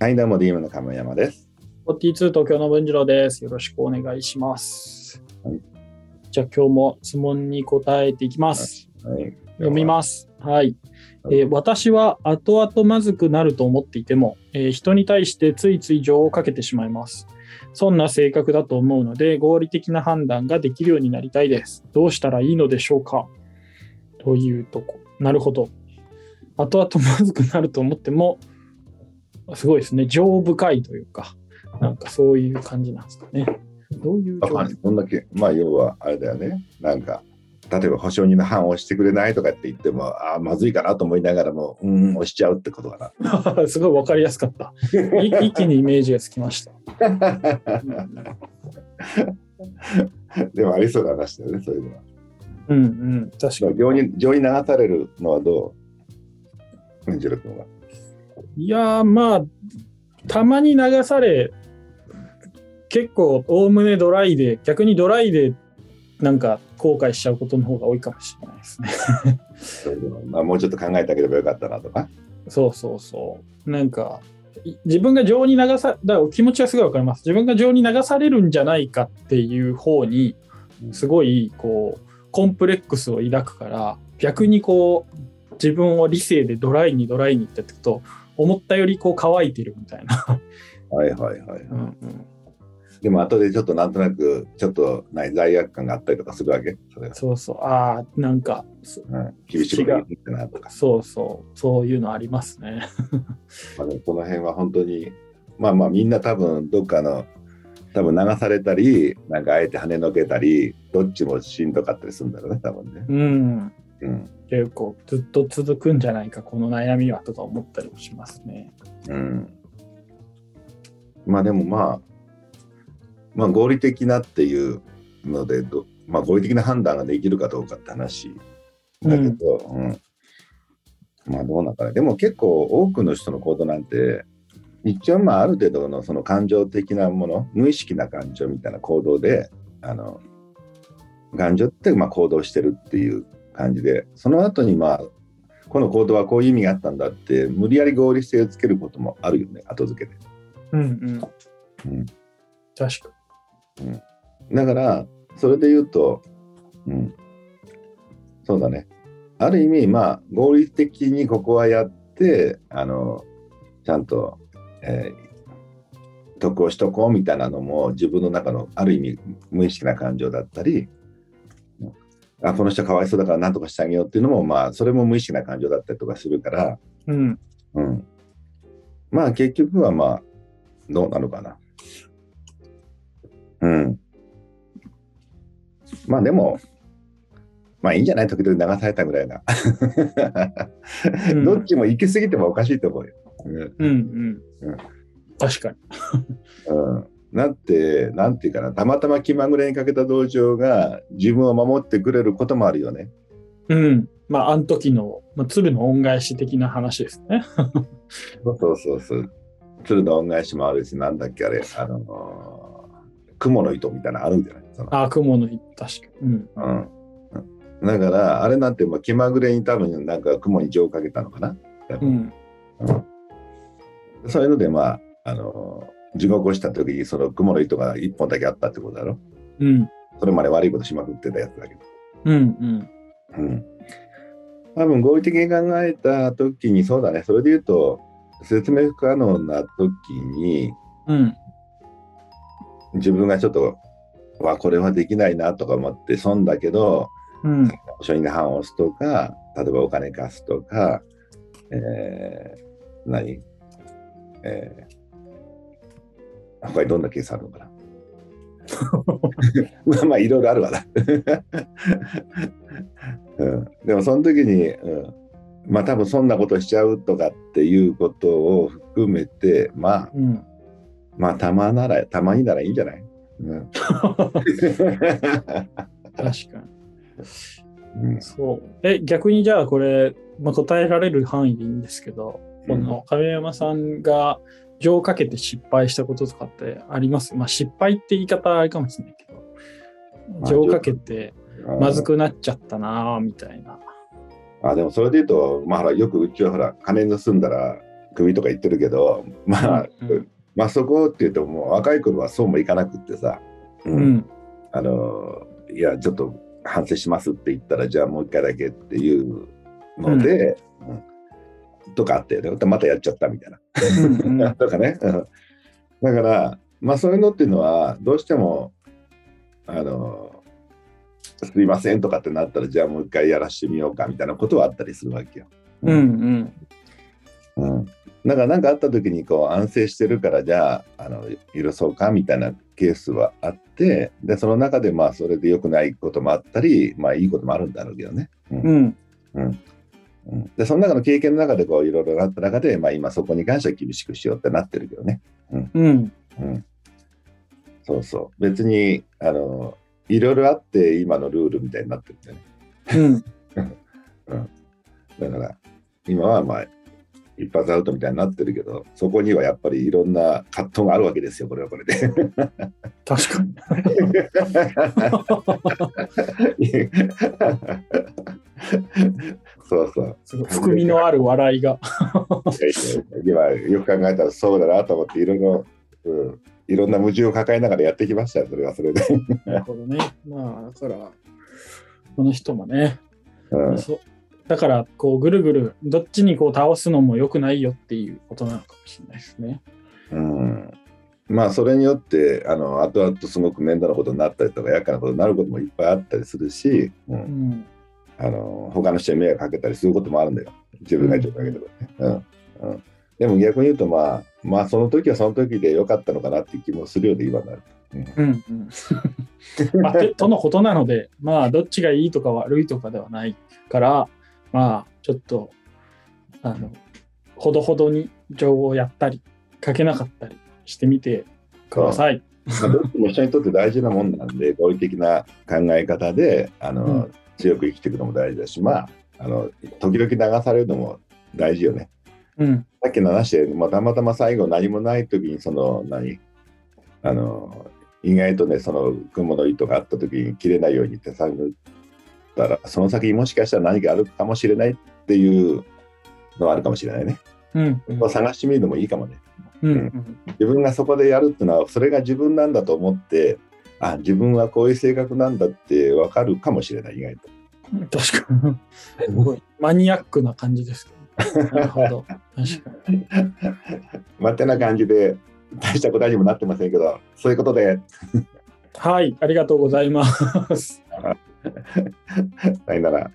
はい、どうも DM の亀山です。42東京の文次郎です。よろしくお願いします。はいじゃあ今日も質問に答えていきます。はい、読みます。はい、はいえー私は後々まずくなると思っていても、えー人に対してついつい情をかけてしまいます。そんな性格だと思うので、合理的な判断ができるようになりたいです。どうしたらいいのでしょうか？というとこ。なるほど。後々まずくなると思っても、すごいですね。情深いというか、なんかそういう感じなんですかね。どういう情あこんだけ、まあ、要はあれだよね。なんか、例えば保証人の判をしてくれないとかって言っても、ああ、まずいかなと思いながらも、うん、押しちゃうってことかな。すごい分かりやすかった。い一気にイメージがつきました。でもありそうな話だよね、そういうのは。うんうん、確かに情に流されるのはどう？文次郎君は。いやー、まあ、たまに流され、結構、おおむねドライで、逆にドライで、なんか後悔しちゃうことの方が多いかもしれないですね。まあ、もうちょっと考えてあげればよかったなとか。そうそうそう。なんか、い自分が情に流さ、だから気持ちはすごいわかります。自分が情に流されるんじゃないかっていう方に、すごい、こう、コンプレックスを抱くから、逆にこう、自分を理性でドライにドライにってやっていくと、思ったよりこう乾いてるみたいな。はいはいはい。うんうんでも後でちょっとなんとなく、ちょっとない罪悪感があったりとかするわけ？そうそう。ああ、なんか、そうん、厳しいこと言ってなとか。そうそう。そういうのありますね。まあ、でもこの辺は本当に、まあまあみんな多分どっかの、多分流されたり、なんかあえて跳ねのけたり、どっちもしんどかったりするんだろうね、多分ね。うん。うん。結構ずっと続くんじゃないか、この悩みはとか思ったりもしますね。うん。まあでもまあ、まあ合理的なっていうのでど、まあ合理的な判断ができるかどうかって話だけど、うん。まあどうなんかね。でも結構多くの人の行動なんて、一応まあある程度のその感情的なもの、無意識な感情みたいな行動で、あの、感情ってまあ行動してるっていう感じで、その後にまあ、この行動はこういう意味があったんだって、無理やり合理性をつけることもあるよね、後付けで。うんうん。うん確かだから、それで言うと、うん、そうだね。ある意味、まあ、合理的にここはやって、あの、ちゃんと、えー得をしとこうみたいなのも、自分の中のある意味、無意識な感情だったり、あこの人かわいそうだから何とかしてあげようっていうのも、まあ、それも無意識な感情だったりとかするから、に。うん。うん。まあ結局はまあ、どうなのかな。うん。まあでも、まあいいんじゃない？時々流されたぐらいな。うんどっちも行き過ぎてもおかしいと思うよ。うんうんうんうん。確かに。うん、だって、なんていうかな、たまたま気まぐれにかけた同情が自分を守ってくれることもあるよね。うん。まあ、あの時の、まあ、鶴の恩返し的な話ですね。そうそうそうそう。鶴の恩返しもあるし、なんだっけ、あれ、あのー雲の糸みたいなのあるんじゃない？そのああ、雲の日、確かに。うん。うん。だから、あれなんて、まあ、気まぐれに多分、なんか雲に情をかけたのかな？うん。そういうので、まあ、あのー地獄をした時に、その雲の糸が一本だけあったってことだろ？うん。それまで悪いことしまくってたやつだけど。うん。うん。うん。多分、合理的に考えた時に、そうだね。それで言うと、説明不可能な時に、うん。自分がちょっと、わ、これはできないなとか思って損だけど、うん。保証人の判を押すとか、例えばお金貸すとか、えー、何？えー、他にどんなケースあるのかな。まあまあいろいろあるわな、うん、でもその時に、うん、まあ多分そんなことしちゃうとかっていうことを含めてまあうん。まあたまならたまにならいいんじゃない、うん。確かに。うんそう。え、逆にじゃあこれ、まあ、答えられる範囲でいいんですけど、この亀山さんが情をかけて失敗したこととかってあります？まあ失敗って言い方あれかもしれないけど、まあ情をかけてうんまずくなっちゃったなぁみたいな。あでもそれで言うと、まあ、ほらよくうちはほら金盗んだら首とか言ってるけどまあ、うんまあそこっていうともう若い頃はそうもいかなくってさ、ううん。あのいやちょっと反省しますって言ったらじゃあもう一回だけっていうので、うんとかあってでまたやっちゃったみたいな。とかね。うんだからまあそういうのっていうのはどうしてもあのすいませんとかってなったらじゃあもう一回やらしてみようかみたいなことはあったりするわけよ。うんうん。うん、だから何かあった時にこう安静してるからじゃああの許そうかみたいなケースはあってでその中でまあそれで良くないこともあったりまあいいこともあるんだろうけどね。うんうん。うんうんでその中の経験の中でこういろいろなった中で、まあ、今そこに関しては厳しくしようってなってるけどね。うん。うん、そうそう別にあのいろいろあって今のルールみたいになってるんだよね。うん。だから今はまあ一発アウトみたいになってるけどそこにはやっぱりいろんな葛藤があるわけですよこれはこれで。確かに。そうそう。含みのある笑いが。今よく考えたらそうだなと思っていろいろ、うん、いろんな矛盾を抱えながらやってきましたよそれはそれで。なるほどね。まあ、だから、この人もね、うんそうだから、こう、ぐるぐる、どっちにこう倒すのも良くないよっていうことなのかもしれないですね。うんまあそれによってあの後々すごく面倒なことになったりとか厄介なことになることもいっぱいあったりするし、う、うんん。あの他の人に迷惑かけたりすることもあるんだよ自分が一応かけてもね、うんうん。でも逆に言うとまあまあその時はその時で良かったのかなっていう気もするようで今になる。うんうん。うん。まあ、てとのことなので、まあ、どっちがいいとか悪いとかではないから、まあ、ちょっと、あの、ほどほどに情をやったり、かけなかったりしてみてください。まあどっちも人にとって大事なもんなんで合理的な考え方であの、うん強く生きていくのも大事だしまああの時々流されるのも大事よね。うん。さっきの話で、まあ、たまたま最後何もない時にその何？あの意外とねその雲の糸があった時に切れないようにって探ったらその先にもしかしたら何かあるかもしれないっていうのはあるかもしれないね。うん。まあ探してみるのもいいかもね。うん。うん。自分がそこでやるっていうのはそれが自分なんだと思ってあ自分はこういう性格なんだって分かるかもしれない意外と。確かに。すごい。マニアックな感じですけど。なるほど。確かに。まあてな感じで大した答えにもなってませんけどそういうことではい。ありがとうございます。さよなら。